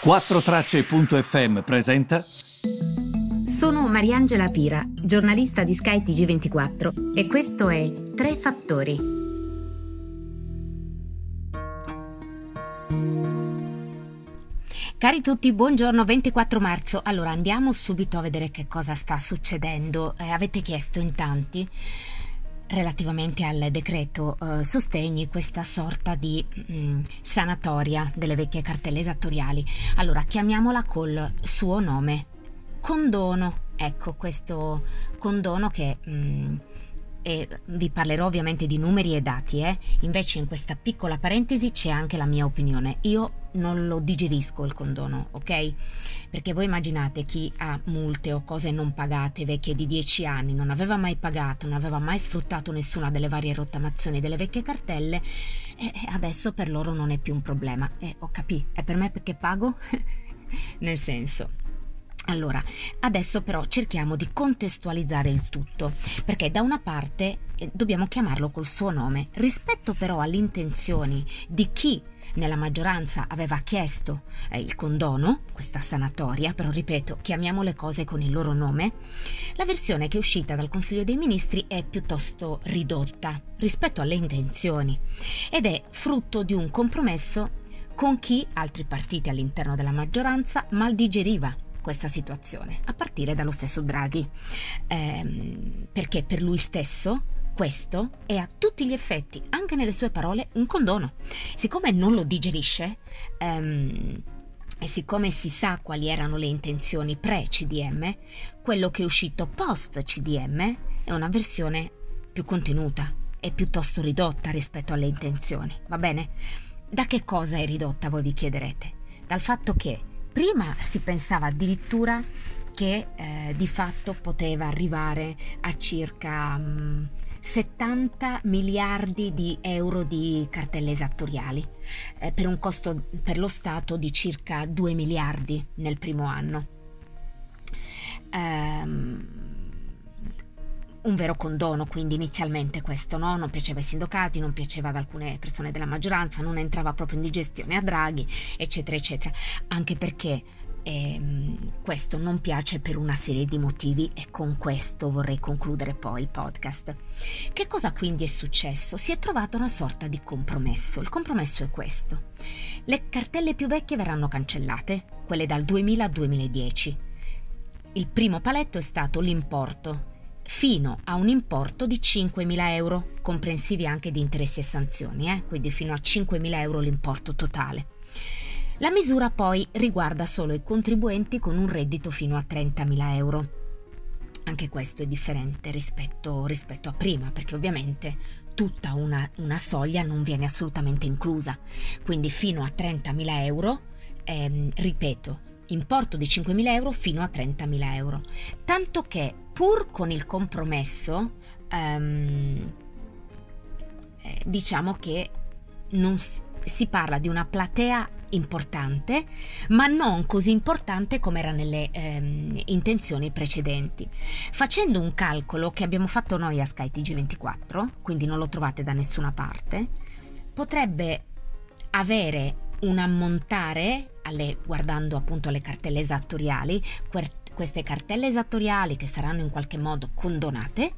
4Tracce.fm presenta. Sono Mariangela Pira, giornalista di Sky TG24 e questo è Tre Fattori. Cari tutti, buongiorno 24 marzo. Allora andiamo subito a vedere che cosa sta succedendo. Eh, avete chiesto in tanti relativamente al decreto eh, sostegni questa sorta di mh, mm, sanatoria delle vecchie cartelle esattoriali. Allora, chiamiamola col suo nome. Condono. Ecco, questo condono che mh, mm, e vi parlerò ovviamente di numeri e dati, eh? invece in questa piccola parentesi c'è anche la mia opinione. Io non lo digerisco il condono, ok? Perché voi immaginate chi ha multe o cose non pagate vecchie di 10 anni, non aveva mai pagato, non aveva mai sfruttato nessuna delle varie rottamazioni delle vecchie cartelle e adesso per loro non è più un problema. E ho capito, è per me perché pago? Nel senso, allora, adesso però cerchiamo di contestualizzare il tutto, perché da una parte eh, dobbiamo chiamarlo col suo nome, rispetto però alle intenzioni di chi nella maggioranza aveva chiesto eh, il condono, questa sanatoria, però ripeto, chiamiamo le cose con il loro nome, la versione che è uscita dal Consiglio dei Ministri è piuttosto ridotta rispetto alle intenzioni ed è frutto di un compromesso con chi? Altri partiti all'interno della maggioranza mal digeriva questa situazione, a partire dallo stesso Draghi, ehm, perché per lui stesso questo è a tutti gli effetti, anche nelle sue parole, un condono. Siccome non lo digerisce, ehm, e siccome si sa quali erano le intenzioni pre-CDM, quello che è uscito post-CDM è una versione più contenuta e piuttosto ridotta rispetto alle intenzioni, va bene? Da che cosa è ridotta, voi vi chiederete? Dal fatto che Prima si pensava addirittura che eh, di fatto poteva arrivare a circa mh, mm, 70 miliardi di euro di cartelle esattoriali, eh, per un costo per lo Stato di circa 2 miliardi nel primo anno. Ehm, un vero condono, quindi inizialmente questo no? non piaceva ai sindacati, non piaceva ad alcune persone della maggioranza, non entrava proprio in digestione a Draghi, eccetera, eccetera, anche perché ehm, questo non piace per una serie di motivi e con questo vorrei concludere poi il podcast. Che cosa quindi è successo? Si è trovato una sorta di compromesso. Il compromesso è questo. Le cartelle più vecchie verranno cancellate, quelle dal 2000 al 2010. Il primo paletto è stato l'importo fino a un importo di 5.000 euro, comprensivi anche di interessi e sanzioni, eh? quindi fino a 5.000 euro l'importo totale. La misura poi riguarda solo i contribuenti con un reddito fino a 30.000 euro. Anche questo è differente rispetto, rispetto a prima, perché ovviamente tutta una, una, soglia non viene assolutamente inclusa. Quindi fino a 30.000 euro, ehm, ripeto, importo di 5.000 euro fino a 30.000 euro. Tanto che pur con il compromesso, ehm, eh, diciamo che non si parla di una platea importante, ma non così importante come era nelle ehm, intenzioni precedenti. Facendo un calcolo che abbiamo fatto noi a Sky TG24, quindi non lo trovate da nessuna parte, potrebbe avere un ammontare, alle, guardando appunto le cartelle esattoriali, queste cartelle esattoriali che saranno in qualche modo condonate,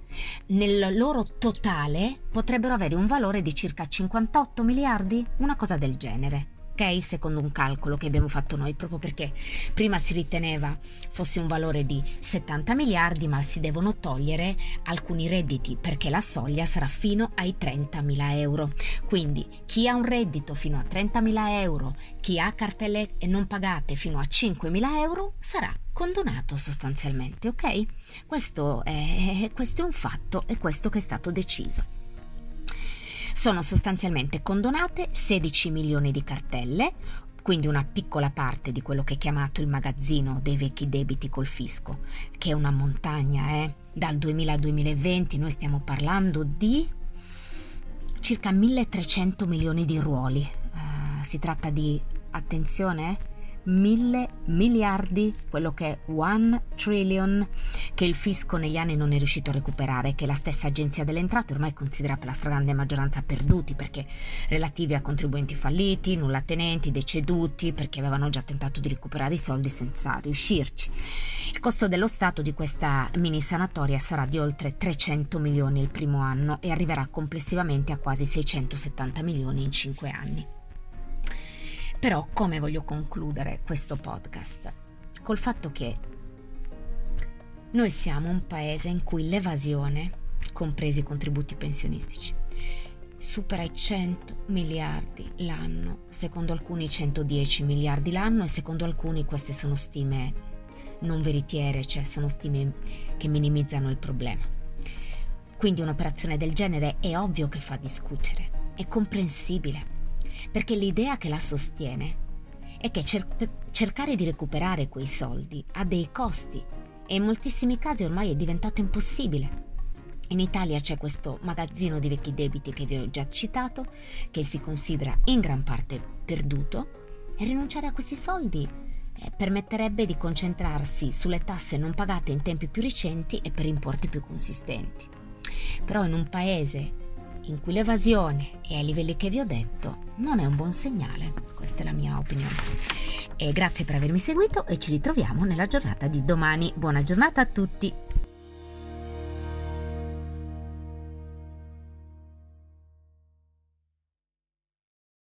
nel loro totale potrebbero avere un valore di circa 58 miliardi, una cosa del genere ok? Secondo un calcolo che abbiamo fatto noi, proprio perché prima si riteneva fosse un valore di 70 miliardi, ma si devono togliere alcuni redditi perché la soglia sarà fino ai 30 mila euro. Quindi chi ha un reddito fino a 30 mila euro, chi ha cartelle non pagate fino a 5 mila euro, sarà condonato sostanzialmente, ok? Questo è, questo è un fatto e questo che è stato deciso. Sono sostanzialmente condonate 16 milioni di cartelle, quindi una piccola parte di quello che è chiamato il magazzino dei vecchi debiti col fisco, che è una montagna, eh? Dal 2000 al 2020 noi stiamo parlando di circa 1300 milioni di ruoli. Uh, si tratta di, attenzione, mille miliardi, quello che è one trillion, che il fisco negli anni non è riuscito a recuperare, che la stessa agenzia delle entrate ormai considera per la stragrande maggioranza perduti perché relativi a contribuenti falliti, nulla tenenti, deceduti, perché avevano già tentato di recuperare i soldi senza riuscirci. Il costo dello Stato di questa mini sanatoria sarà di oltre 300 milioni il primo anno e arriverà complessivamente a quasi 670 milioni in 5 anni. Però come voglio concludere questo podcast? Col fatto che noi siamo un paese in cui l'evasione, compresi i contributi pensionistici, supera i 100 miliardi l'anno, secondo alcuni 110 miliardi l'anno e secondo alcuni queste sono stime non veritiere, cioè sono stime che minimizzano il problema. Quindi un'operazione del genere è ovvio che fa discutere, è comprensibile perché l'idea che la sostiene è che cer- cercare di recuperare quei soldi ha dei costi e in moltissimi casi ormai è diventato impossibile. In Italia c'è questo magazzino di vecchi debiti che vi ho già citato, che si considera in gran parte perduto, e rinunciare a questi soldi eh, permetterebbe di concentrarsi sulle tasse non pagate in tempi più recenti e per importi più consistenti. Però in un paese in cui l'evasione è ai livelli che vi ho detto, non è un buon segnale. Questa è la mia opinione. E grazie per avermi seguito e ci ritroviamo nella giornata di domani. Buona giornata a tutti!